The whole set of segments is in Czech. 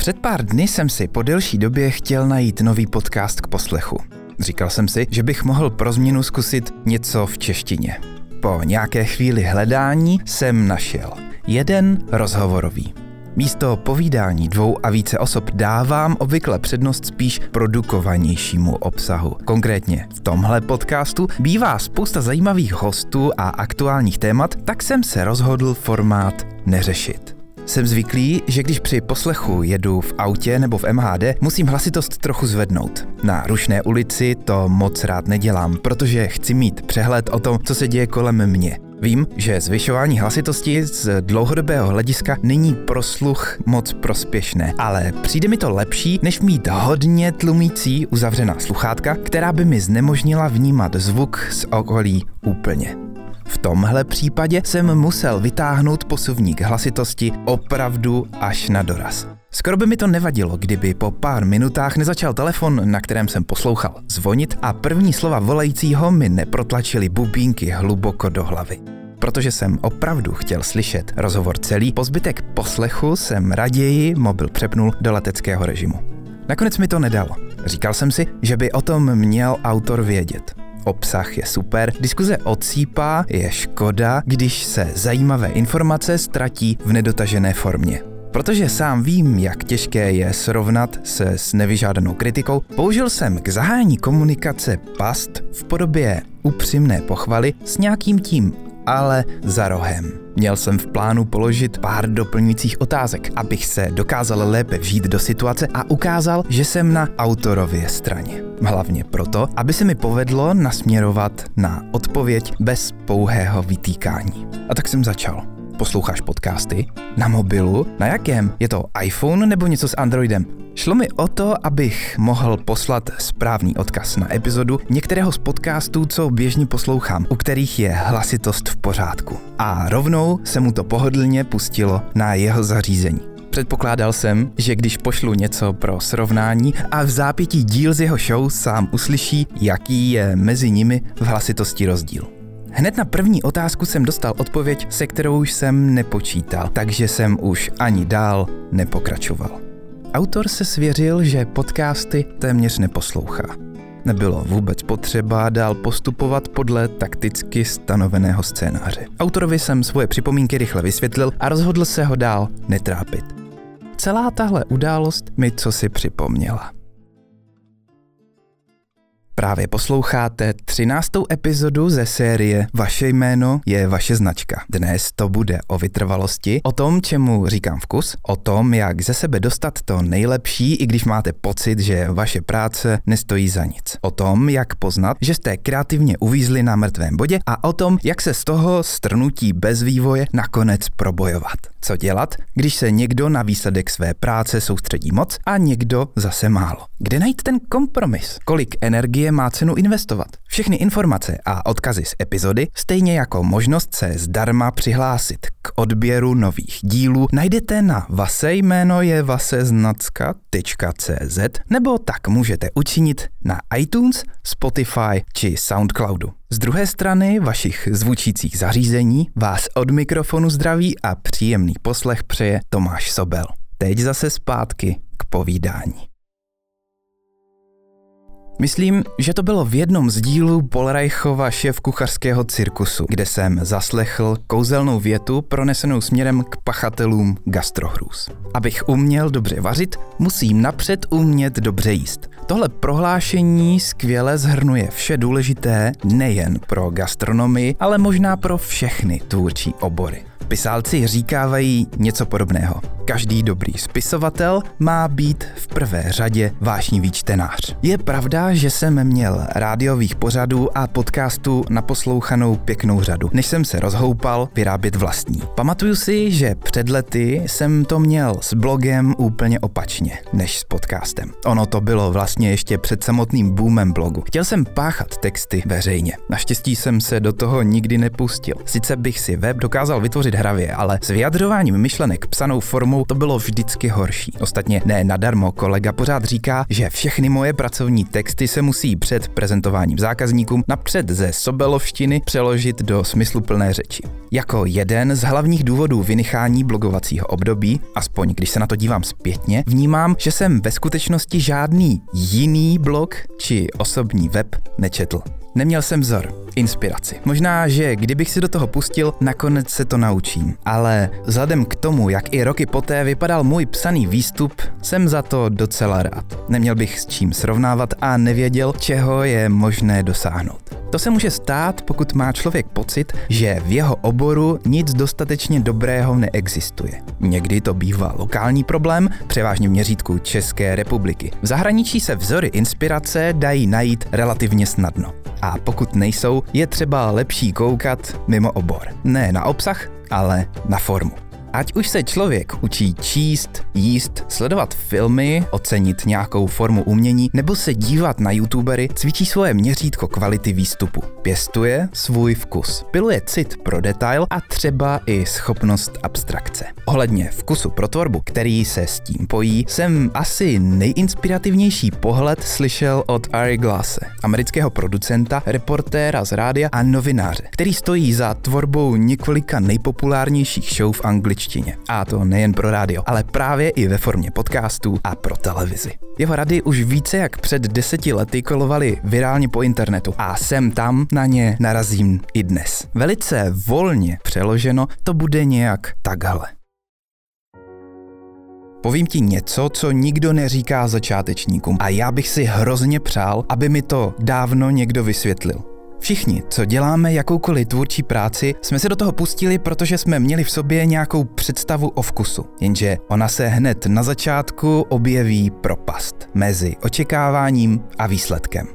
Před pár dny jsem si po delší době chtěl najít nový podcast k poslechu. Říkal jsem si, že bych mohl pro změnu zkusit něco v češtině. Po nějaké chvíli hledání jsem našel jeden rozhovorový. Místo povídání dvou a více osob dávám obvykle přednost spíš produkovanějšímu obsahu. Konkrétně v tomhle podcastu bývá spousta zajímavých hostů a aktuálních témat, tak jsem se rozhodl formát neřešit. Jsem zvyklý, že když při poslechu jedu v autě nebo v MHD, musím hlasitost trochu zvednout. Na rušné ulici to moc rád nedělám, protože chci mít přehled o tom, co se děje kolem mě. Vím, že zvyšování hlasitosti z dlouhodobého hlediska není pro sluch moc prospěšné, ale přijde mi to lepší, než mít hodně tlumící uzavřená sluchátka, která by mi znemožnila vnímat zvuk z okolí úplně. V tomhle případě jsem musel vytáhnout posuvník hlasitosti opravdu až na doraz. Skoro by mi to nevadilo, kdyby po pár minutách nezačal telefon, na kterém jsem poslouchal, zvonit a první slova volajícího mi neprotlačily bubínky hluboko do hlavy. Protože jsem opravdu chtěl slyšet rozhovor celý, po zbytek poslechu jsem raději mobil přepnul do leteckého režimu. Nakonec mi to nedalo. Říkal jsem si, že by o tom měl autor vědět. Obsah je super, diskuze odsýpá, je škoda, když se zajímavé informace ztratí v nedotažené formě. Protože sám vím, jak těžké je srovnat se s nevyžádanou kritikou, použil jsem k zahájení komunikace past v podobě upřímné pochvaly s nějakým tím ale za rohem. Měl jsem v plánu položit pár doplňujících otázek, abych se dokázal lépe vžít do situace a ukázal, že jsem na autorově straně. Hlavně proto, aby se mi povedlo nasměrovat na odpověď bez pouhého vytýkání. A tak jsem začal. Posloucháš podcasty? Na mobilu? Na jakém? Je to iPhone nebo něco s Androidem? Šlo mi o to, abych mohl poslat správný odkaz na epizodu některého z podcastů, co běžně poslouchám, u kterých je hlasitost v pořádku. A rovnou se mu to pohodlně pustilo na jeho zařízení. Předpokládal jsem, že když pošlu něco pro srovnání a v zápětí díl z jeho show sám uslyší, jaký je mezi nimi v hlasitosti rozdíl. Hned na první otázku jsem dostal odpověď, se kterou jsem nepočítal, takže jsem už ani dál nepokračoval. Autor se svěřil, že podcasty téměř neposlouchá. Nebylo vůbec potřeba dál postupovat podle takticky stanoveného scénáře. Autorovi jsem svoje připomínky rychle vysvětlil a rozhodl se ho dál netrápit. Celá tahle událost mi co si připomněla. Právě posloucháte 13. epizodu ze série Vaše jméno je vaše značka. Dnes to bude o vytrvalosti, o tom, čemu říkám vkus, o tom, jak ze sebe dostat to nejlepší, i když máte pocit, že vaše práce nestojí za nic. O tom, jak poznat, že jste kreativně uvízli na mrtvém bodě a o tom, jak se z toho strnutí bez vývoje nakonec probojovat. Co dělat, když se někdo na výsledek své práce soustředí moc a někdo zase málo? Kde najít ten kompromis? Kolik energie má cenu investovat? Všechny informace a odkazy z epizody, stejně jako možnost se zdarma přihlásit k odběru nových dílů, najdete na vase jméno je nebo tak můžete učinit na iTunes, Spotify či Soundcloudu. Z druhé strany vašich zvučících zařízení vás od mikrofonu zdraví a příjemný poslech přeje Tomáš Sobel. Teď zase zpátky k povídání. Myslím, že to bylo v jednom z dílů Polreichova šéf kuchařského cirkusu, kde jsem zaslechl kouzelnou větu pronesenou směrem k pachatelům gastrohrůz. Abych uměl dobře vařit, musím napřed umět dobře jíst. Tohle prohlášení skvěle zhrnuje vše důležité nejen pro gastronomii, ale možná pro všechny tvůrčí obory. Pisálci říkávají něco podobného. Každý dobrý spisovatel má být v prvé řadě vášnivý čtenář. Je pravda, že jsem měl rádiových pořadů a podcastů naposlouchanou pěknou řadu, než jsem se rozhoupal vyrábět vlastní. Pamatuju si, že před lety jsem to měl s blogem úplně opačně, než s podcastem. Ono to bylo vlastně ještě před samotným boomem blogu. Chtěl jsem páchat texty veřejně. Naštěstí jsem se do toho nikdy nepustil. Sice bych si web dokázal vytvořit hovořit hravě, ale s vyjadřováním myšlenek psanou formou to bylo vždycky horší. Ostatně ne nadarmo kolega pořád říká, že všechny moje pracovní texty se musí před prezentováním zákazníkům napřed ze sobelovštiny přeložit do smysluplné řeči. Jako jeden z hlavních důvodů vynechání blogovacího období, aspoň když se na to dívám zpětně, vnímám, že jsem ve skutečnosti žádný jiný blog či osobní web nečetl. Neměl jsem vzor, inspiraci. Možná, že kdybych si do toho pustil, nakonec se to naučím. Ale vzhledem k tomu, jak i roky poté vypadal můj psaný výstup, jsem za to docela rád. Neměl bych s čím srovnávat a nevěděl, čeho je možné dosáhnout. To se může stát, pokud má člověk pocit, že v jeho oboru nic dostatečně dobrého neexistuje. Někdy to bývá lokální problém, převážně v měřítku České republiky. V zahraničí se vzory inspirace dají najít relativně snadno. A pokud nejsou, je třeba lepší koukat mimo obor. Ne na obsah, ale na formu. Ať už se člověk učí číst, jíst, sledovat filmy, ocenit nějakou formu umění nebo se dívat na youtubery, cvičí svoje měřítko kvality výstupu. Pěstuje svůj vkus. Piluje cit pro detail a třeba i schopnost abstrakce. Ohledně vkusu pro tvorbu, který se s tím pojí, jsem asi nejinspirativnější pohled slyšel od Ari Glasse, amerického producenta, reportéra z rádia a novináře, který stojí za tvorbou několika nejpopulárnějších show v angličtině angličtině. A to nejen pro rádio, ale právě i ve formě podcastů a pro televizi. Jeho rady už více jak před deseti lety kolovaly virálně po internetu a sem tam na ně narazím i dnes. Velice volně přeloženo to bude nějak takhle. Povím ti něco, co nikdo neříká začátečníkům a já bych si hrozně přál, aby mi to dávno někdo vysvětlil. Všichni, co děláme jakoukoliv tvůrčí práci, jsme se do toho pustili, protože jsme měli v sobě nějakou představu o vkusu. Jenže ona se hned na začátku objeví propast mezi očekáváním a výsledkem.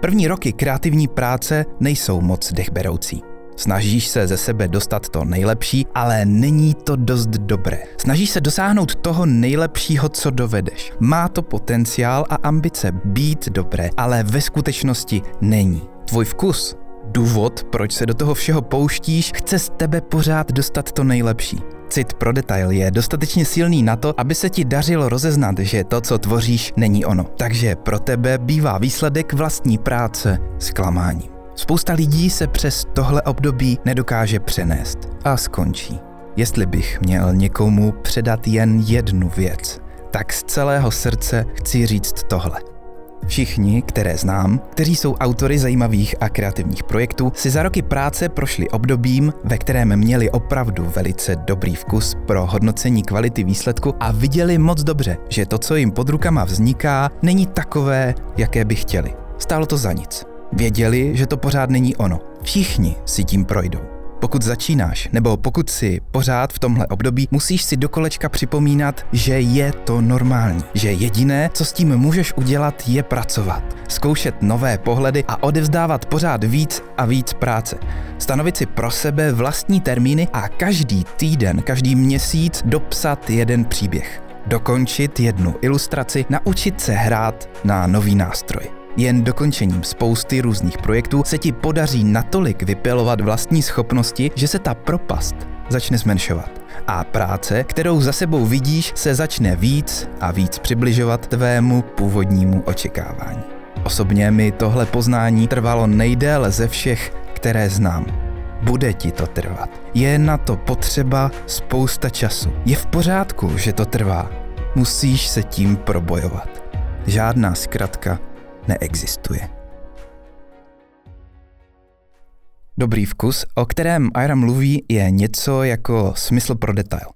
První roky kreativní práce nejsou moc dechberoucí. Snažíš se ze sebe dostat to nejlepší, ale není to dost dobré. Snažíš se dosáhnout toho nejlepšího, co dovedeš. Má to potenciál a ambice být dobré, ale ve skutečnosti není tvůj vkus, důvod, proč se do toho všeho pouštíš, chce z tebe pořád dostat to nejlepší. Cit pro detail je dostatečně silný na to, aby se ti dařilo rozeznat, že to, co tvoříš, není ono. Takže pro tebe bývá výsledek vlastní práce zklamáním. Spousta lidí se přes tohle období nedokáže přenést a skončí. Jestli bych měl někomu předat jen jednu věc, tak z celého srdce chci říct tohle. Všichni, které znám, kteří jsou autory zajímavých a kreativních projektů, si za roky práce prošli obdobím, ve kterém měli opravdu velice dobrý vkus pro hodnocení kvality výsledku a viděli moc dobře, že to, co jim pod rukama vzniká, není takové, jaké by chtěli. Stálo to za nic. Věděli, že to pořád není ono. Všichni si tím projdou. Pokud začínáš, nebo pokud si pořád v tomhle období, musíš si do kolečka připomínat, že je to normální. Že jediné, co s tím můžeš udělat, je pracovat. Zkoušet nové pohledy a odevzdávat pořád víc a víc práce. Stanovit si pro sebe vlastní termíny a každý týden, každý měsíc dopsat jeden příběh. Dokončit jednu ilustraci, naučit se hrát na nový nástroj. Jen dokončením spousty různých projektů se ti podaří natolik vypilovat vlastní schopnosti, že se ta propast začne zmenšovat. A práce, kterou za sebou vidíš, se začne víc a víc přibližovat tvému původnímu očekávání. Osobně mi tohle poznání trvalo nejdéle ze všech, které znám. Bude ti to trvat. Je na to potřeba spousta času. Je v pořádku, že to trvá. Musíš se tím probojovat. Žádná zkratka neexistuje. Dobrý vkus, o kterém Aira mluví, je něco jako smysl pro detail.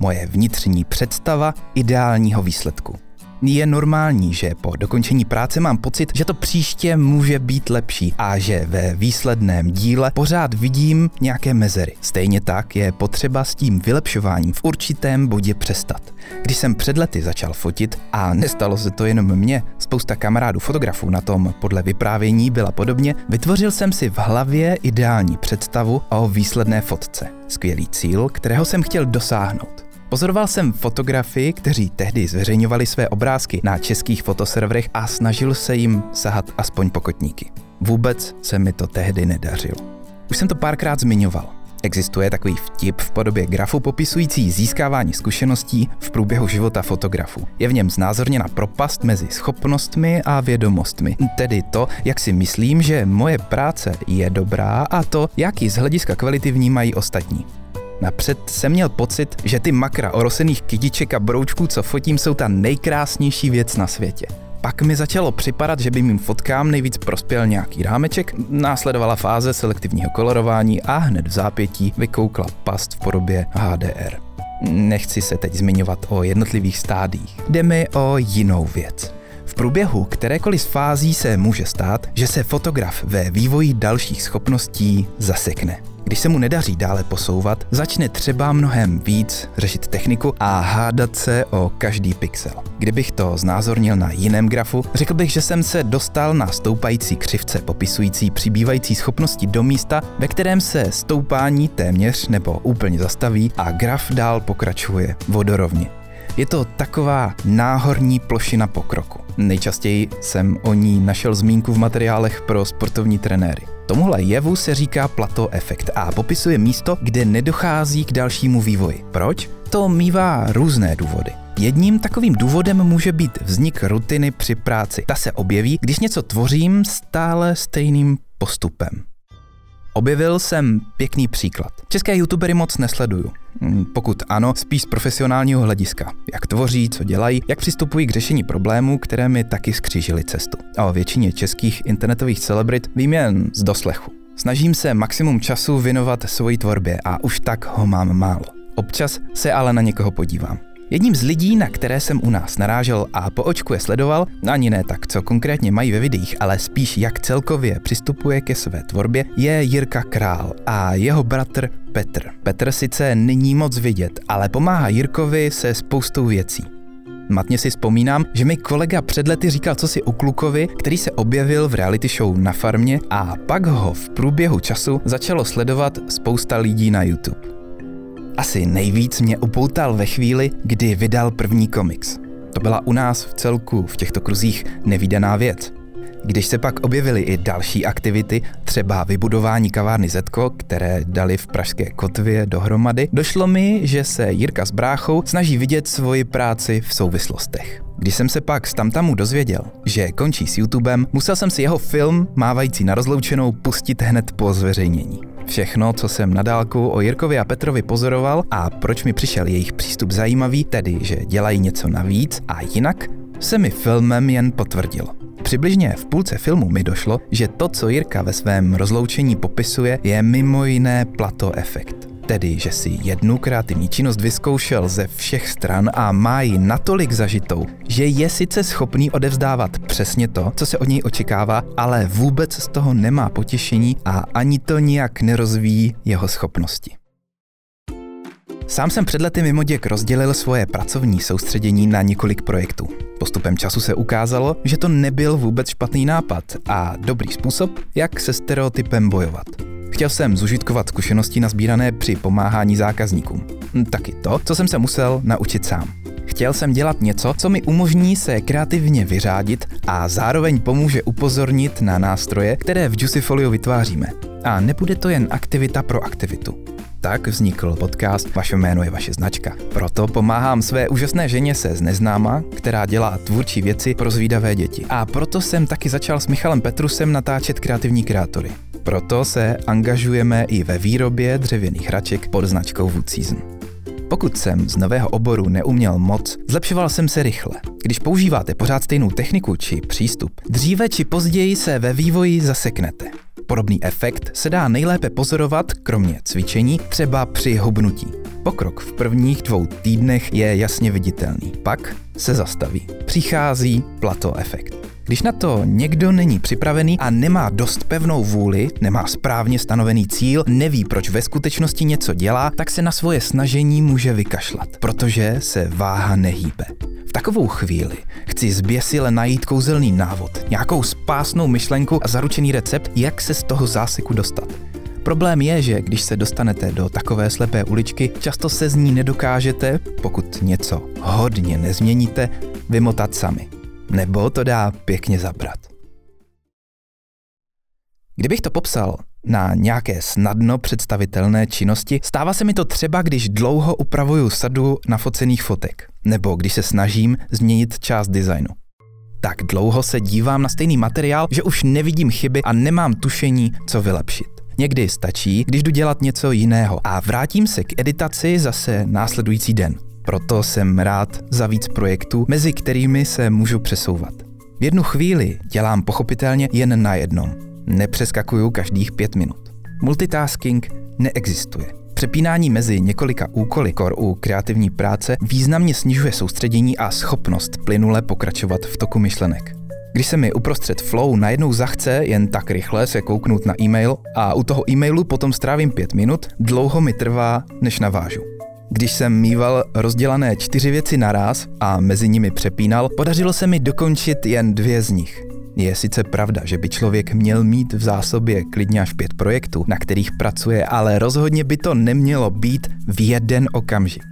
Moje vnitřní představa ideálního výsledku. Je normální, že po dokončení práce mám pocit, že to příště může být lepší a že ve výsledném díle pořád vidím nějaké mezery. Stejně tak je potřeba s tím vylepšováním v určitém bodě přestat. Když jsem před lety začal fotit, a nestalo se to jenom mně, spousta kamarádů fotografů na tom podle vyprávění byla podobně, vytvořil jsem si v hlavě ideální představu o výsledné fotce. Skvělý cíl, kterého jsem chtěl dosáhnout. Pozoroval jsem fotografy, kteří tehdy zveřejňovali své obrázky na českých fotoserverech a snažil se jim sahat aspoň pokotníky. Vůbec se mi to tehdy nedařilo. Už jsem to párkrát zmiňoval. Existuje takový vtip v podobě grafu popisující získávání zkušeností v průběhu života fotografu. Je v něm znázorněna propast mezi schopnostmi a vědomostmi, tedy to, jak si myslím, že moje práce je dobrá a to, jak ji z hlediska kvality vnímají ostatní. Napřed jsem měl pocit, že ty makra orosených kytiček a broučků, co fotím, jsou ta nejkrásnější věc na světě. Pak mi začalo připadat, že by mým fotkám nejvíc prospěl nějaký rámeček, následovala fáze selektivního kolorování a hned v zápětí vykoukla past v podobě HDR. Nechci se teď zmiňovat o jednotlivých stádích. Jde mi o jinou věc. V průběhu kterékoliv z fází se může stát, že se fotograf ve vývoji dalších schopností zasekne. Když se mu nedaří dále posouvat, začne třeba mnohem víc řešit techniku a hádat se o každý pixel. Kdybych to znázornil na jiném grafu, řekl bych, že jsem se dostal na stoupající křivce popisující přibývající schopnosti do místa, ve kterém se stoupání téměř nebo úplně zastaví a graf dál pokračuje vodorovně. Je to taková náhorní plošina pokroku. Nejčastěji jsem o ní našel zmínku v materiálech pro sportovní trenéry. Tomuhle jevu se říká plato efekt a popisuje místo, kde nedochází k dalšímu vývoji. Proč? To mývá různé důvody. Jedním takovým důvodem může být vznik rutiny při práci. Ta se objeví, když něco tvořím stále stejným postupem. Objevil jsem pěkný příklad. České youtubery moc nesleduju. Hm, pokud ano, spíš z profesionálního hlediska. Jak tvoří, co dělají, jak přistupují k řešení problémů, které mi taky skřížily cestu. A o většině českých internetových celebrit vím jen z doslechu. Snažím se maximum času věnovat svoji tvorbě a už tak ho mám málo. Občas se ale na někoho podívám. Jedním z lidí, na které jsem u nás narážel a po očku je sledoval, ani ne tak, co konkrétně mají ve videích, ale spíš jak celkově přistupuje ke své tvorbě, je Jirka Král a jeho bratr Petr. Petr sice není moc vidět, ale pomáhá Jirkovi se spoustou věcí. Matně si vzpomínám, že mi kolega před lety říkal co si o klukovi, který se objevil v reality show na farmě a pak ho v průběhu času začalo sledovat spousta lidí na YouTube. Asi nejvíc mě upoutal ve chvíli, kdy vydal první komiks. To byla u nás v celku v těchto kruzích nevýdaná věc. Když se pak objevily i další aktivity, třeba vybudování kavárny Zetko, které dali v pražské kotvě dohromady, došlo mi, že se Jirka s bráchou snaží vidět svoji práci v souvislostech. Když jsem se pak z tamtamu dozvěděl, že končí s YouTubem, musel jsem si jeho film, mávající na rozloučenou, pustit hned po zveřejnění. Všechno, co jsem na dálku o Jirkovi a Petrovi pozoroval a proč mi přišel jejich přístup zajímavý, tedy že dělají něco navíc a jinak, se mi filmem jen potvrdilo. Přibližně v půlce filmu mi došlo, že to, co Jirka ve svém rozloučení popisuje, je mimo jiné plato efekt. Tedy, že si jednu kreativní činnost vyzkoušel ze všech stran a má ji natolik zažitou, že je sice schopný odevzdávat přesně to, co se od něj očekává, ale vůbec z toho nemá potěšení a ani to nijak nerozvíjí jeho schopnosti. Sám jsem před lety mimo děk rozdělil svoje pracovní soustředění na několik projektů. Postupem času se ukázalo, že to nebyl vůbec špatný nápad a dobrý způsob, jak se stereotypem bojovat. Chtěl jsem zužitkovat zkušenosti nazbírané při pomáhání zákazníkům. Hm, taky to, co jsem se musel naučit sám. Chtěl jsem dělat něco, co mi umožní se kreativně vyřádit a zároveň pomůže upozornit na nástroje, které v Juicyfolio vytváříme. A nebude to jen aktivita pro aktivitu. Tak vznikl podcast Vaše jméno je vaše značka. Proto pomáhám své úžasné ženě se z neznáma, která dělá tvůrčí věci pro zvídavé děti. A proto jsem taky začal s Michalem Petrusem natáčet kreativní kreatory. Proto se angažujeme i ve výrobě dřevěných hraček pod značkou Wood Season. Pokud jsem z nového oboru neuměl moc, zlepšoval jsem se rychle. Když používáte pořád stejnou techniku či přístup, dříve či později se ve vývoji zaseknete. Podobný efekt se dá nejlépe pozorovat, kromě cvičení, třeba při hubnutí. Pokrok v prvních dvou týdnech je jasně viditelný, pak se zastaví. Přichází plato efekt. Když na to někdo není připravený a nemá dost pevnou vůli, nemá správně stanovený cíl, neví, proč ve skutečnosti něco dělá, tak se na svoje snažení může vykašlat, protože se váha nehýbe. V takovou chvíli chci zběsile najít kouzelný návod, nějakou spásnou myšlenku a zaručený recept, jak se z toho záseku dostat. Problém je, že když se dostanete do takové slepé uličky, často se z ní nedokážete, pokud něco hodně nezměníte, vymotat sami nebo to dá pěkně zabrat. Kdybych to popsal na nějaké snadno představitelné činnosti. Stává se mi to třeba, když dlouho upravuju sadu nafocených fotek, nebo když se snažím změnit část designu. Tak dlouho se dívám na stejný materiál, že už nevidím chyby a nemám tušení, co vylepšit. Někdy stačí, když jdu dělat něco jiného a vrátím se k editaci zase následující den. Proto jsem rád za víc projektů, mezi kterými se můžu přesouvat. V jednu chvíli dělám pochopitelně jen na jednom. Nepřeskakuju každých pět minut. Multitasking neexistuje. Přepínání mezi několika úkoly kor u kreativní práce významně snižuje soustředění a schopnost plynule pokračovat v toku myšlenek. Když se mi uprostřed flow najednou zachce jen tak rychle se kouknout na e-mail a u toho e-mailu potom strávím pět minut, dlouho mi trvá, než navážu. Když jsem mýval rozdělané čtyři věci naraz a mezi nimi přepínal, podařilo se mi dokončit jen dvě z nich. Je sice pravda, že by člověk měl mít v zásobě klidně až pět projektů, na kterých pracuje, ale rozhodně by to nemělo být v jeden okamžik.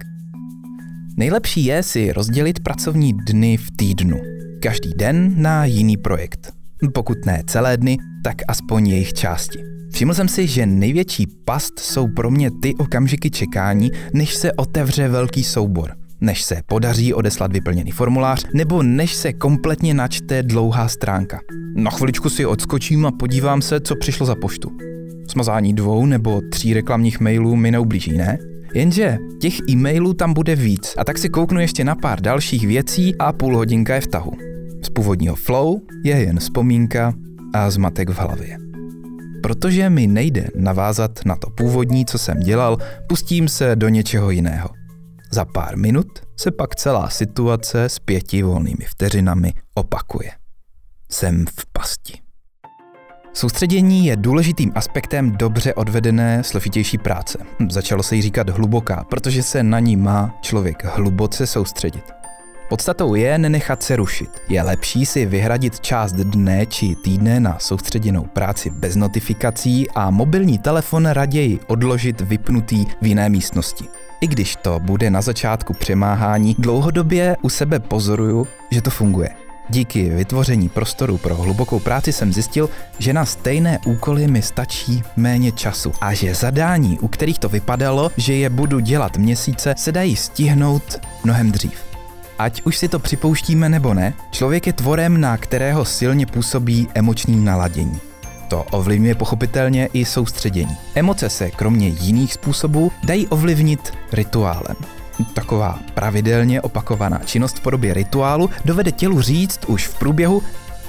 Nejlepší je si rozdělit pracovní dny v týdnu. Každý den na jiný projekt. Pokud ne celé dny, tak aspoň jejich části. Všiml jsem si, že největší past jsou pro mě ty okamžiky čekání, než se otevře velký soubor – než se podaří odeslat vyplněný formulář, nebo než se kompletně načte dlouhá stránka. Na chviličku si odskočím a podívám se, co přišlo za poštu. Smazání dvou nebo tří reklamních mailů mi neublíží, ne? Jenže těch e-mailů tam bude víc a tak si kouknu ještě na pár dalších věcí a půl hodinka je v tahu. Z původního flow je jen vzpomínka a zmatek v hlavě. Protože mi nejde navázat na to původní, co jsem dělal, pustím se do něčeho jiného. Za pár minut se pak celá situace s pěti volnými vteřinami opakuje. Jsem v pasti. Soustředění je důležitým aspektem dobře odvedené složitější práce. Začalo se jí říkat hluboká, protože se na ní má člověk hluboce soustředit. Podstatou je nenechat se rušit. Je lepší si vyhradit část dne či týdne na soustředěnou práci bez notifikací a mobilní telefon raději odložit vypnutý v jiné místnosti. I když to bude na začátku přemáhání, dlouhodobě u sebe pozoruju, že to funguje. Díky vytvoření prostoru pro hlubokou práci jsem zjistil, že na stejné úkoly mi stačí méně času a že zadání, u kterých to vypadalo, že je budu dělat měsíce, se dají stihnout mnohem dřív. Ať už si to připouštíme nebo ne, člověk je tvorem, na kterého silně působí emoční naladění. To ovlivňuje pochopitelně i soustředění. Emoce se kromě jiných způsobů dají ovlivnit rituálem. Taková pravidelně opakovaná činnost v podobě rituálu dovede tělu říct už v průběhu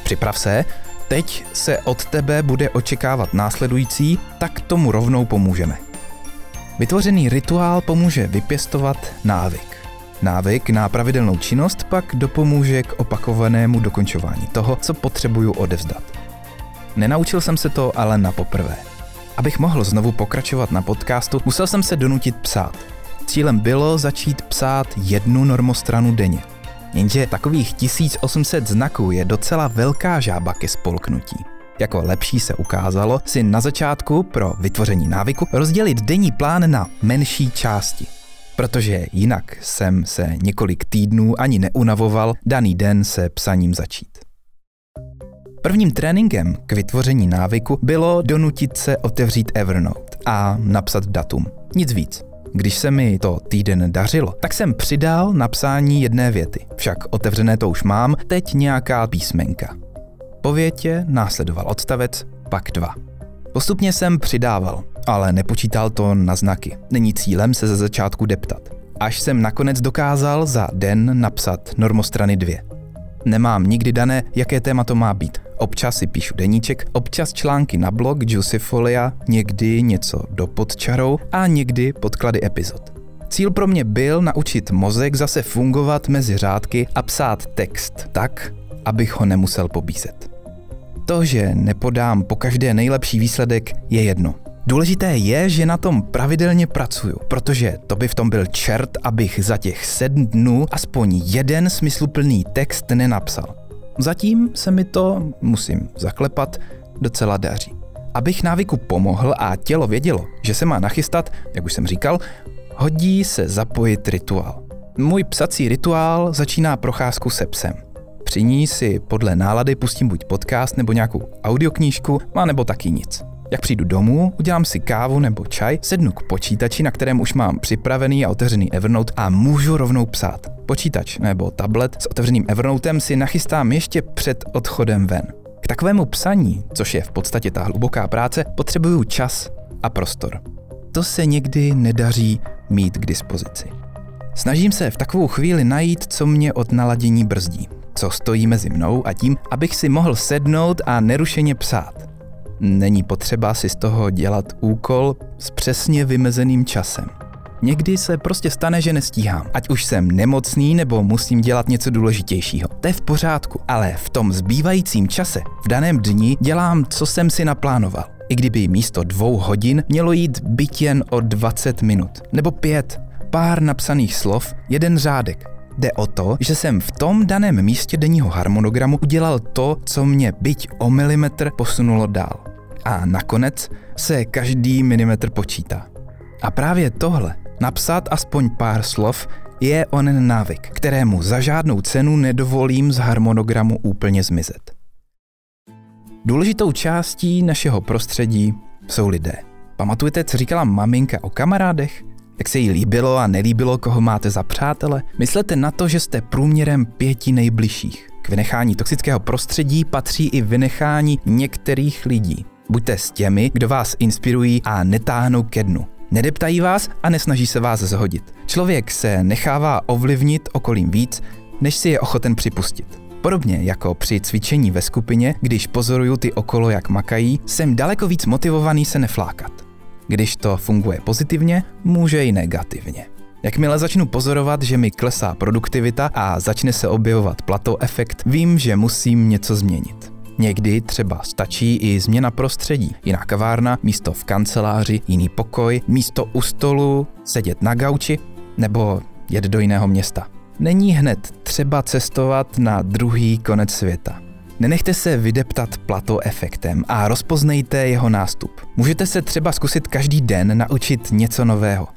připrav se, teď se od tebe bude očekávat následující, tak tomu rovnou pomůžeme. Vytvořený rituál pomůže vypěstovat návyk. Návyk na pravidelnou činnost pak dopomůže k opakovanému dokončování toho, co potřebuju odevzdat. Nenaučil jsem se to ale na poprvé. Abych mohl znovu pokračovat na podcastu, musel jsem se donutit psát. Cílem bylo začít psát jednu normostranu denně. Jenže takových 1800 znaků je docela velká žába ke spolknutí. Jako lepší se ukázalo si na začátku pro vytvoření návyku rozdělit denní plán na menší části. Protože jinak jsem se několik týdnů ani neunavoval daný den se psaním začít. Prvním tréninkem k vytvoření návyku bylo donutit se otevřít Evernote a napsat datum. Nic víc. Když se mi to týden dařilo, tak jsem přidal napsání jedné věty. Však otevřené to už mám, teď nějaká písmenka. Po větě následoval odstavec, pak dva. Postupně jsem přidával, ale nepočítal to na znaky. Není cílem se ze začátku deptat. Až jsem nakonec dokázal za den napsat normostrany dvě. Nemám nikdy dané, jaké téma to má být. Občas si píšu deníček, občas články na blog Juicyfolia, někdy něco do podčarou a někdy podklady epizod. Cíl pro mě byl naučit mozek zase fungovat mezi řádky a psát text tak, abych ho nemusel pobízet. To, že nepodám po každé nejlepší výsledek, je jedno. Důležité je, že na tom pravidelně pracuju, protože to by v tom byl čert, abych za těch sedm dnů aspoň jeden smysluplný text nenapsal. Zatím se mi to, musím zaklepat, docela daří. Abych návyku pomohl a tělo vědělo, že se má nachystat, jak už jsem říkal, hodí se zapojit rituál. Můj psací rituál začíná procházku se psem. Při ní si podle nálady pustím buď podcast nebo nějakou audioknížku, a nebo taky nic. Jak přijdu domů, udělám si kávu nebo čaj, sednu k počítači, na kterém už mám připravený a otevřený Evernote a můžu rovnou psát. Počítač nebo tablet s otevřeným Evernotem si nachystám ještě před odchodem ven. K takovému psaní, což je v podstatě ta hluboká práce, potřebuju čas a prostor. To se někdy nedaří mít k dispozici. Snažím se v takovou chvíli najít, co mě od naladění brzdí, co stojí mezi mnou a tím, abych si mohl sednout a nerušeně psát. Není potřeba si z toho dělat úkol s přesně vymezeným časem. Někdy se prostě stane, že nestíhám. Ať už jsem nemocný nebo musím dělat něco důležitějšího. To je v pořádku. Ale v tom zbývajícím čase, v daném dni, dělám, co jsem si naplánoval. I kdyby místo dvou hodin mělo jít byt jen o 20 minut. Nebo pět. Pár napsaných slov, jeden řádek. Jde o to, že jsem v tom daném místě denního harmonogramu udělal to, co mě byť o milimetr posunulo dál. A nakonec se každý milimetr počítá. A právě tohle, napsat aspoň pár slov, je onen návyk, kterému za žádnou cenu nedovolím z harmonogramu úplně zmizet. Důležitou částí našeho prostředí jsou lidé. Pamatujete, co říkala maminka o kamarádech? Jak se jí líbilo a nelíbilo, koho máte za přátele? Myslete na to, že jste průměrem pěti nejbližších. K vynechání toxického prostředí patří i vynechání některých lidí. Buďte s těmi, kdo vás inspirují a netáhnou ke dnu. Nedeptají vás a nesnaží se vás zhodit. Člověk se nechává ovlivnit okolím víc, než si je ochoten připustit. Podobně jako při cvičení ve skupině, když pozoruju ty okolo, jak makají, jsem daleko víc motivovaný se neflákat. Když to funguje pozitivně, může i negativně. Jakmile začnu pozorovat, že mi klesá produktivita a začne se objevovat plato efekt, vím, že musím něco změnit. Někdy třeba stačí i změna prostředí. Jiná kavárna, místo v kanceláři, jiný pokoj, místo u stolu, sedět na gauči nebo jet do jiného města. Není hned třeba cestovat na druhý konec světa. Nenechte se vydeptat plato efektem a rozpoznejte jeho nástup. Můžete se třeba zkusit každý den naučit něco nového.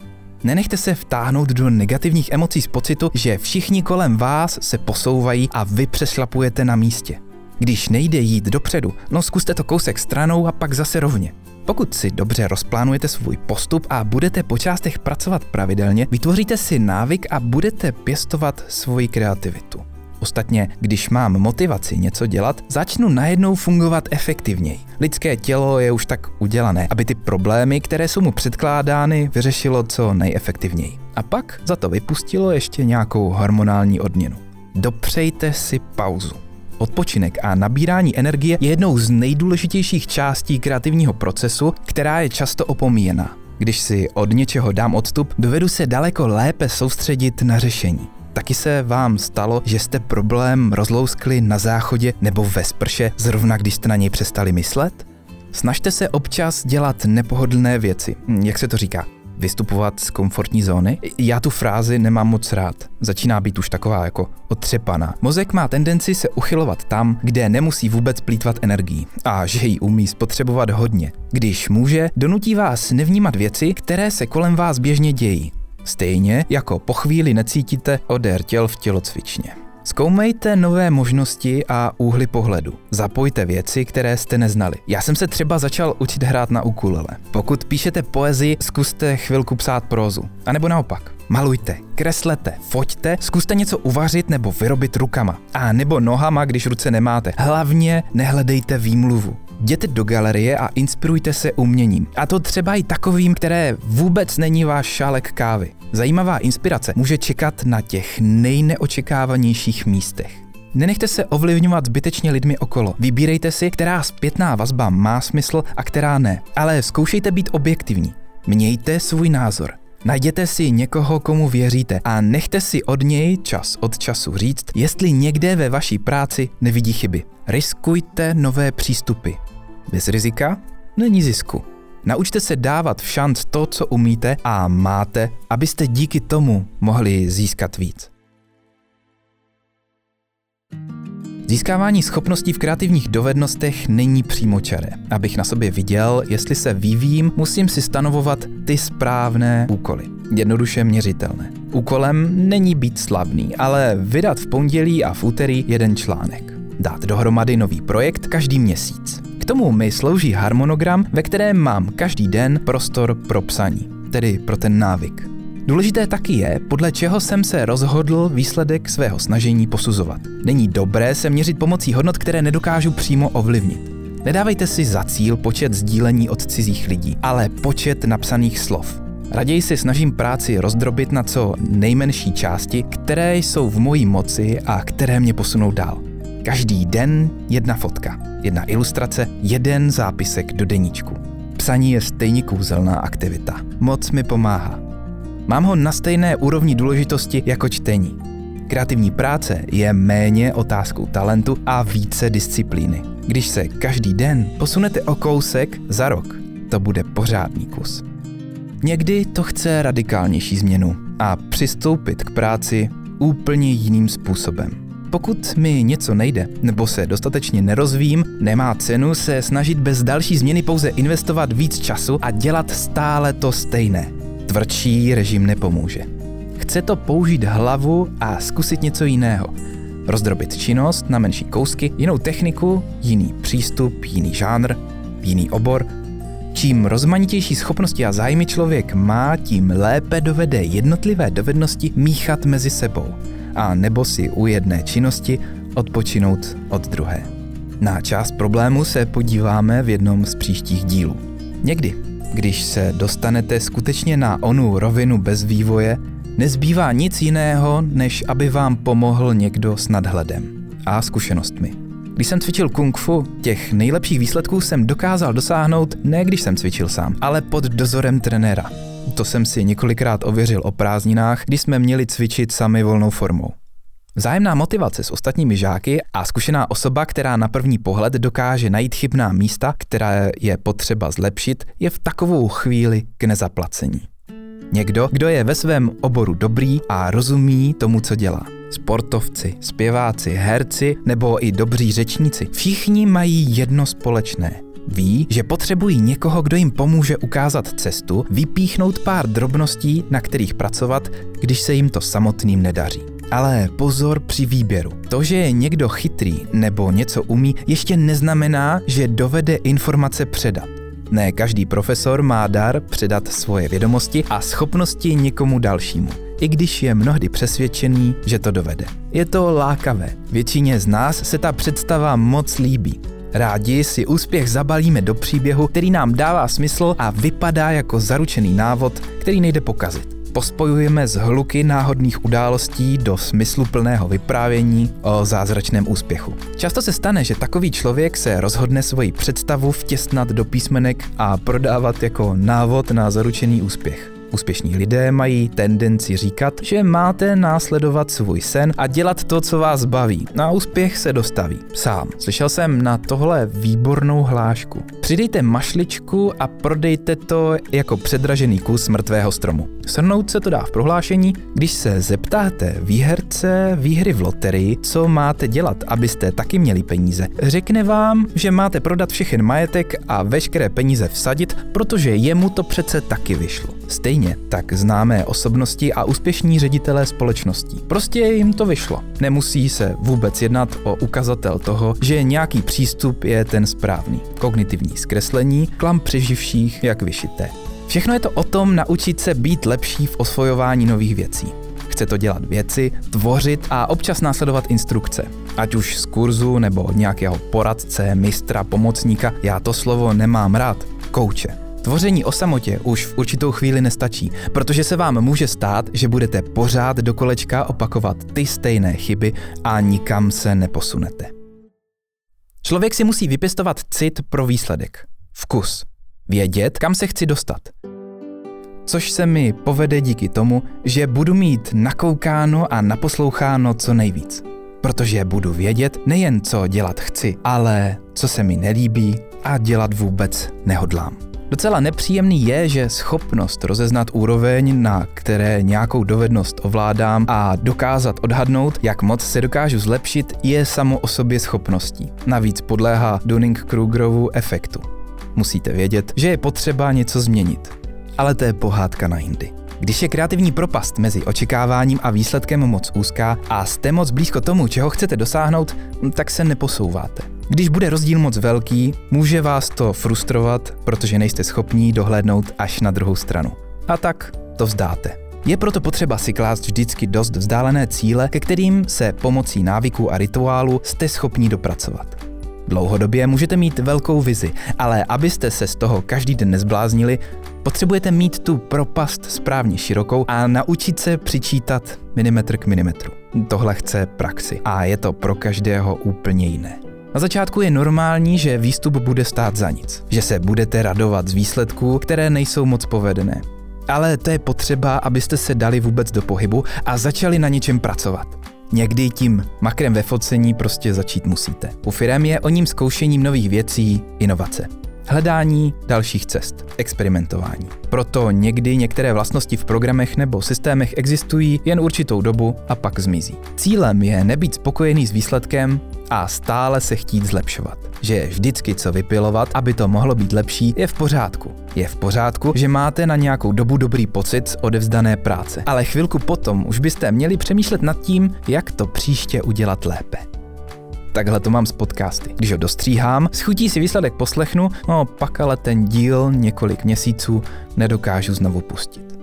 Nenechte se vtáhnout do negativních emocí z pocitu, že všichni kolem vás se posouvají a vy přešlapujete na místě. Když nejde jít dopředu, no zkuste to kousek stranou a pak zase rovně. Pokud si dobře rozplánujete svůj postup a budete po částech pracovat pravidelně, vytvoříte si návyk a budete pěstovat svoji kreativitu. Ostatně, když mám motivaci něco dělat, začnu najednou fungovat efektivněji. Lidské tělo je už tak udělané, aby ty problémy, které jsou mu předkládány, vyřešilo co nejefektivněji. A pak za to vypustilo ještě nějakou hormonální odměnu. Dopřejte si pauzu. Odpočinek a nabírání energie je jednou z nejdůležitějších částí kreativního procesu, která je často opomíjena. Když si od něčeho dám odstup, dovedu se daleko lépe soustředit na řešení. Taky se vám stalo, že jste problém rozlouskli na záchodě nebo ve sprše, zrovna když jste na něj přestali myslet? Snažte se občas dělat nepohodlné věci. Jak se to říká? vystupovat z komfortní zóny. Já tu frázi nemám moc rád. Začíná být už taková jako otřepaná. Mozek má tendenci se uchylovat tam, kde nemusí vůbec plítvat energií a že ji umí spotřebovat hodně. Když může, donutí vás nevnímat věci, které se kolem vás běžně dějí. Stejně jako po chvíli necítíte odér těl v tělocvičně. Zkoumejte nové možnosti a úhly pohledu. Zapojte věci, které jste neznali. Já jsem se třeba začal učit hrát na ukulele. Pokud píšete poezii, zkuste chvilku psát prózu. A nebo naopak. Malujte, kreslete, foťte, zkuste něco uvařit nebo vyrobit rukama. A nebo nohama, když ruce nemáte. Hlavně nehledejte výmluvu. Jděte do galerie a inspirujte se uměním. A to třeba i takovým, které vůbec není váš šálek kávy. Zajímavá inspirace může čekat na těch nejneočekávanějších místech. Nenechte se ovlivňovat zbytečně lidmi okolo. Vybírejte si, která zpětná vazba má smysl a která ne. Ale zkoušejte být objektivní. Mějte svůj názor. Najděte si někoho, komu věříte a nechte si od něj čas od času říct, jestli někde ve vaší práci nevidí chyby. Riskujte nové přístupy. Bez rizika není zisku. Naučte se dávat v šanc to, co umíte a máte, abyste díky tomu mohli získat víc. Získávání schopností v kreativních dovednostech není přímočaré. Abych na sobě viděl, jestli se vyvíjím, musím si stanovovat ty správné úkoly. Jednoduše měřitelné. Úkolem není být slavný, ale vydat v pondělí a v úterý jeden článek. Dát dohromady nový projekt každý měsíc tomu mi slouží harmonogram, ve kterém mám každý den prostor pro psaní, tedy pro ten návyk. Důležité taky je, podle čeho jsem se rozhodl výsledek svého snažení posuzovat. Není dobré se měřit pomocí hodnot, které nedokážu přímo ovlivnit. Nedávejte si za cíl počet sdílení od cizích lidí, ale počet napsaných slov. Raději si snažím práci rozdrobit na co nejmenší části, které jsou v mojí moci a které mě posunou dál. Každý den jedna fotka, jedna ilustrace, jeden zápisek do deníčku. Psaní je stejně kouzelná aktivita. Moc mi pomáhá. Mám ho na stejné úrovni důležitosti jako čtení. Kreativní práce je méně otázkou talentu a více disciplíny. Když se každý den posunete o kousek za rok, to bude pořádný kus. Někdy to chce radikálnější změnu a přistoupit k práci úplně jiným způsobem. Pokud mi něco nejde nebo se dostatečně nerozvím, nemá cenu se snažit bez další změny pouze investovat víc času a dělat stále to stejné. Tvrdší režim nepomůže. Chce to použít hlavu a zkusit něco jiného. Rozdrobit činnost na menší kousky, jinou techniku, jiný přístup, jiný žánr, jiný obor – Čím rozmanitější schopnosti a zájmy člověk má, tím lépe dovede jednotlivé dovednosti míchat mezi sebou a nebo si u jedné činnosti odpočinout od druhé. Na část problému se podíváme v jednom z příštích dílů. Někdy, když se dostanete skutečně na onu rovinu bez vývoje, nezbývá nic jiného, než aby vám pomohl někdo s nadhledem a zkušenostmi. Když jsem cvičil kung fu, těch nejlepších výsledků jsem dokázal dosáhnout ne když jsem cvičil sám, ale pod dozorem trenéra. To jsem si několikrát ověřil o prázdninách, kdy jsme měli cvičit sami volnou formou. Vzájemná motivace s ostatními žáky a zkušená osoba, která na první pohled dokáže najít chybná místa, která je potřeba zlepšit, je v takovou chvíli k nezaplacení. Někdo, kdo je ve svém oboru dobrý a rozumí tomu, co dělá. Sportovci, zpěváci, herci nebo i dobří řečníci. Všichni mají jedno společné. Ví, že potřebují někoho, kdo jim pomůže ukázat cestu, vypíchnout pár drobností, na kterých pracovat, když se jim to samotným nedaří. Ale pozor při výběru. To, že je někdo chytrý nebo něco umí, ještě neznamená, že dovede informace předat. Ne každý profesor má dar předat svoje vědomosti a schopnosti někomu dalšímu, i když je mnohdy přesvědčený, že to dovede. Je to lákavé. Většině z nás se ta představa moc líbí. Rádi si úspěch zabalíme do příběhu, který nám dává smysl a vypadá jako zaručený návod, který nejde pokazit pospojujeme z hluky náhodných událostí do smysluplného vyprávění o zázračném úspěchu. Často se stane, že takový člověk se rozhodne svoji představu vtěsnat do písmenek a prodávat jako návod na zaručený úspěch. Úspěšní lidé mají tendenci říkat, že máte následovat svůj sen a dělat to, co vás baví. Na úspěch se dostaví. Sám. Slyšel jsem na tohle výbornou hlášku. Přidejte mašličku a prodejte to jako předražený kus mrtvého stromu. Shrnout se to dá v prohlášení, když se zeptáte výherce výhry v loterii, co máte dělat, abyste taky měli peníze. Řekne vám, že máte prodat všechen majetek a veškeré peníze vsadit, protože jemu to přece taky vyšlo. Stejně tak známé osobnosti a úspěšní ředitelé společností. Prostě jim to vyšlo. Nemusí se vůbec jednat o ukazatel toho, že nějaký přístup je ten správný. Kognitivní zkreslení, klam přeživších jak vyšité. Všechno je to o tom naučit se být lepší v osvojování nových věcí. Chce to dělat věci, tvořit a občas následovat instrukce. Ať už z kurzu nebo nějakého poradce, mistra, pomocníka, já to slovo nemám rád, kouče. Tvoření o samotě už v určitou chvíli nestačí, protože se vám může stát, že budete pořád do kolečka opakovat ty stejné chyby a nikam se neposunete. Člověk si musí vypěstovat cit pro výsledek, vkus, vědět, kam se chci dostat. Což se mi povede díky tomu, že budu mít nakoukáno a naposloucháno co nejvíc. Protože budu vědět nejen, co dělat chci, ale co se mi nelíbí a dělat vůbec nehodlám. Docela nepříjemný je, že schopnost rozeznat úroveň, na které nějakou dovednost ovládám a dokázat odhadnout, jak moc se dokážu zlepšit, je samo o sobě schopností. Navíc podléhá Dunning-Krugerovu efektu. Musíte vědět, že je potřeba něco změnit. Ale to je pohádka na jindy. Když je kreativní propast mezi očekáváním a výsledkem moc úzká a jste moc blízko tomu, čeho chcete dosáhnout, tak se neposouváte. Když bude rozdíl moc velký, může vás to frustrovat, protože nejste schopní dohlédnout až na druhou stranu. A tak to vzdáte. Je proto potřeba si klást vždycky dost vzdálené cíle, ke kterým se pomocí návyků a rituálu jste schopni dopracovat. Dlouhodobě můžete mít velkou vizi, ale abyste se z toho každý den nezbláznili, potřebujete mít tu propast správně širokou a naučit se přičítat milimetr k milimetru. Tohle chce praxi a je to pro každého úplně jiné. Na začátku je normální, že výstup bude stát za nic, že se budete radovat z výsledků, které nejsou moc povedené. Ale to je potřeba, abyste se dali vůbec do pohybu a začali na něčem pracovat. Někdy tím makrem ve focení prostě začít musíte. U firem je o ním zkoušením nových věcí inovace. Hledání dalších cest, experimentování. Proto někdy některé vlastnosti v programech nebo systémech existují jen určitou dobu a pak zmizí. Cílem je nebýt spokojený s výsledkem a stále se chtít zlepšovat. Že vždycky co vypilovat, aby to mohlo být lepší, je v pořádku. Je v pořádku, že máte na nějakou dobu dobrý pocit z odevzdané práce. Ale chvilku potom už byste měli přemýšlet nad tím, jak to příště udělat lépe. Takhle to mám z podcasty. Když ho dostříhám, schutí si výsledek poslechnu, no pak ale ten díl několik měsíců nedokážu znovu pustit.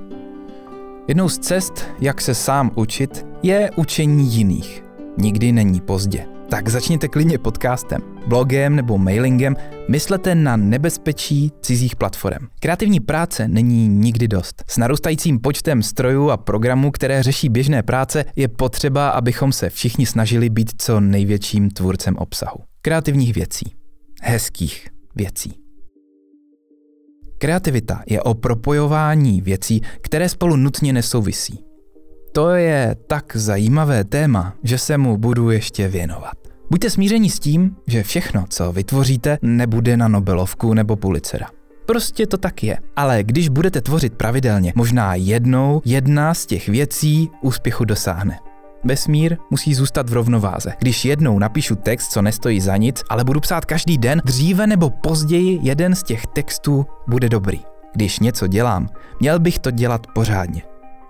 Jednou z cest, jak se sám učit, je učení jiných. Nikdy není pozdě tak začněte klidně podcastem, blogem nebo mailingem, myslete na nebezpečí cizích platform. Kreativní práce není nikdy dost. S narůstajícím počtem strojů a programů, které řeší běžné práce, je potřeba, abychom se všichni snažili být co největším tvůrcem obsahu. Kreativních věcí. Hezkých věcí. Kreativita je o propojování věcí, které spolu nutně nesouvisí. To je tak zajímavé téma, že se mu budu ještě věnovat. Buďte smíření s tím, že všechno, co vytvoříte, nebude na Nobelovku nebo Pulitzera. Prostě to tak je. Ale když budete tvořit pravidelně, možná jednou jedna z těch věcí úspěchu dosáhne. Vesmír musí zůstat v rovnováze. Když jednou napíšu text, co nestojí za nic, ale budu psát každý den, dříve nebo později jeden z těch textů bude dobrý. Když něco dělám, měl bych to dělat pořádně.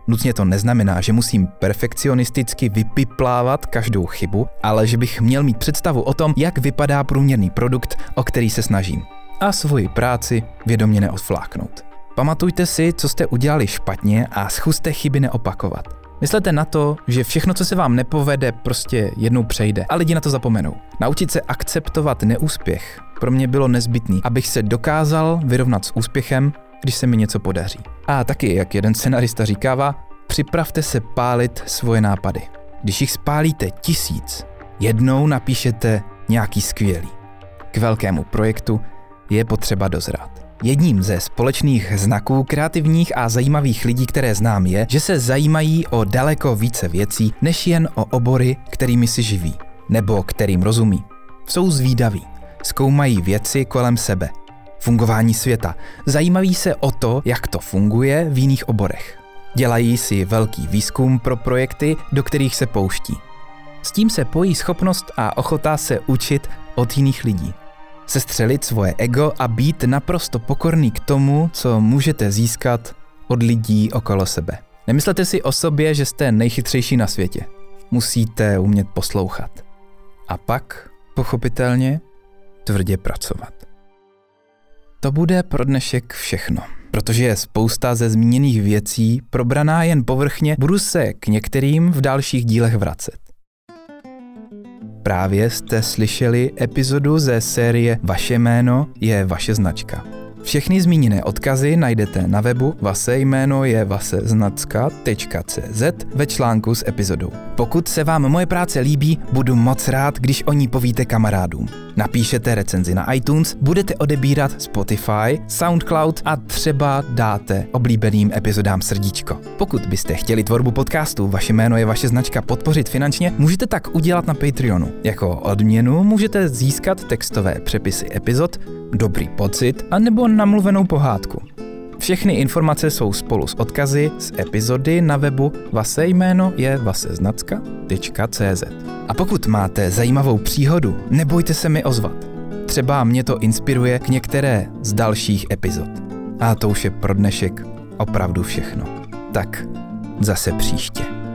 Nutně to neznamená, že musím perfekcionisticky vypiplávat každou chybu, ale že bych měl mít představu o tom, jak vypadá průměrný produkt, o který se snažím. A svoji práci vědomě neodfláknout. Pamatujte si, co jste udělali špatně a zkuste chyby neopakovat. Myslete na to, že všechno, co se vám nepovede, prostě jednou přejde a lidi na to zapomenou. Naučit se akceptovat neúspěch pro mě bylo nezbytný, abych se dokázal vyrovnat s úspěchem když se mi něco podaří. A taky, jak jeden scenarista říkává, připravte se pálit svoje nápady. Když jich spálíte tisíc, jednou napíšete nějaký skvělý. K velkému projektu je potřeba dozrát. Jedním ze společných znaků kreativních a zajímavých lidí, které znám, je, že se zajímají o daleko více věcí, než jen o obory, kterými si živí, nebo kterým rozumí. Jsou zvídaví, zkoumají věci kolem sebe, fungování světa. Zajímaví se o to, jak to funguje v jiných oborech. Dělají si velký výzkum pro projekty, do kterých se pouští. S tím se pojí schopnost a ochota se učit od jiných lidí. Sestřelit svoje ego a být naprosto pokorný k tomu, co můžete získat od lidí okolo sebe. Nemyslete si o sobě, že jste nejchytřejší na světě. Musíte umět poslouchat. A pak, pochopitelně, tvrdě pracovat. To bude pro dnešek všechno. Protože je spousta ze zmíněných věcí probraná jen povrchně, budu se k některým v dalších dílech vracet. Právě jste slyšeli epizodu ze série Vaše jméno je vaše značka. Všechny zmíněné odkazy najdete na webu Vase jméno je vaseznacka.cz ve článku s epizodou. Pokud se vám moje práce líbí, budu moc rád, když o ní povíte kamarádům. Napíšete recenzi na iTunes, budete odebírat Spotify, SoundCloud a třeba dáte oblíbeným epizodám srdíčko. Pokud byste chtěli tvorbu podcastu Vaše jméno je vaše značka podpořit finančně, můžete tak udělat na Patreonu. Jako odměnu můžete získat textové přepisy epizod, dobrý pocit a namluvenou pohádku. Všechny informace jsou spolu s odkazy z epizody na webu Vase jméno je vaseznacka.cz. A pokud máte zajímavou příhodu, nebojte se mi ozvat. Třeba mě to inspiruje k některé z dalších epizod. A to už je pro dnešek opravdu všechno. Tak zase příště.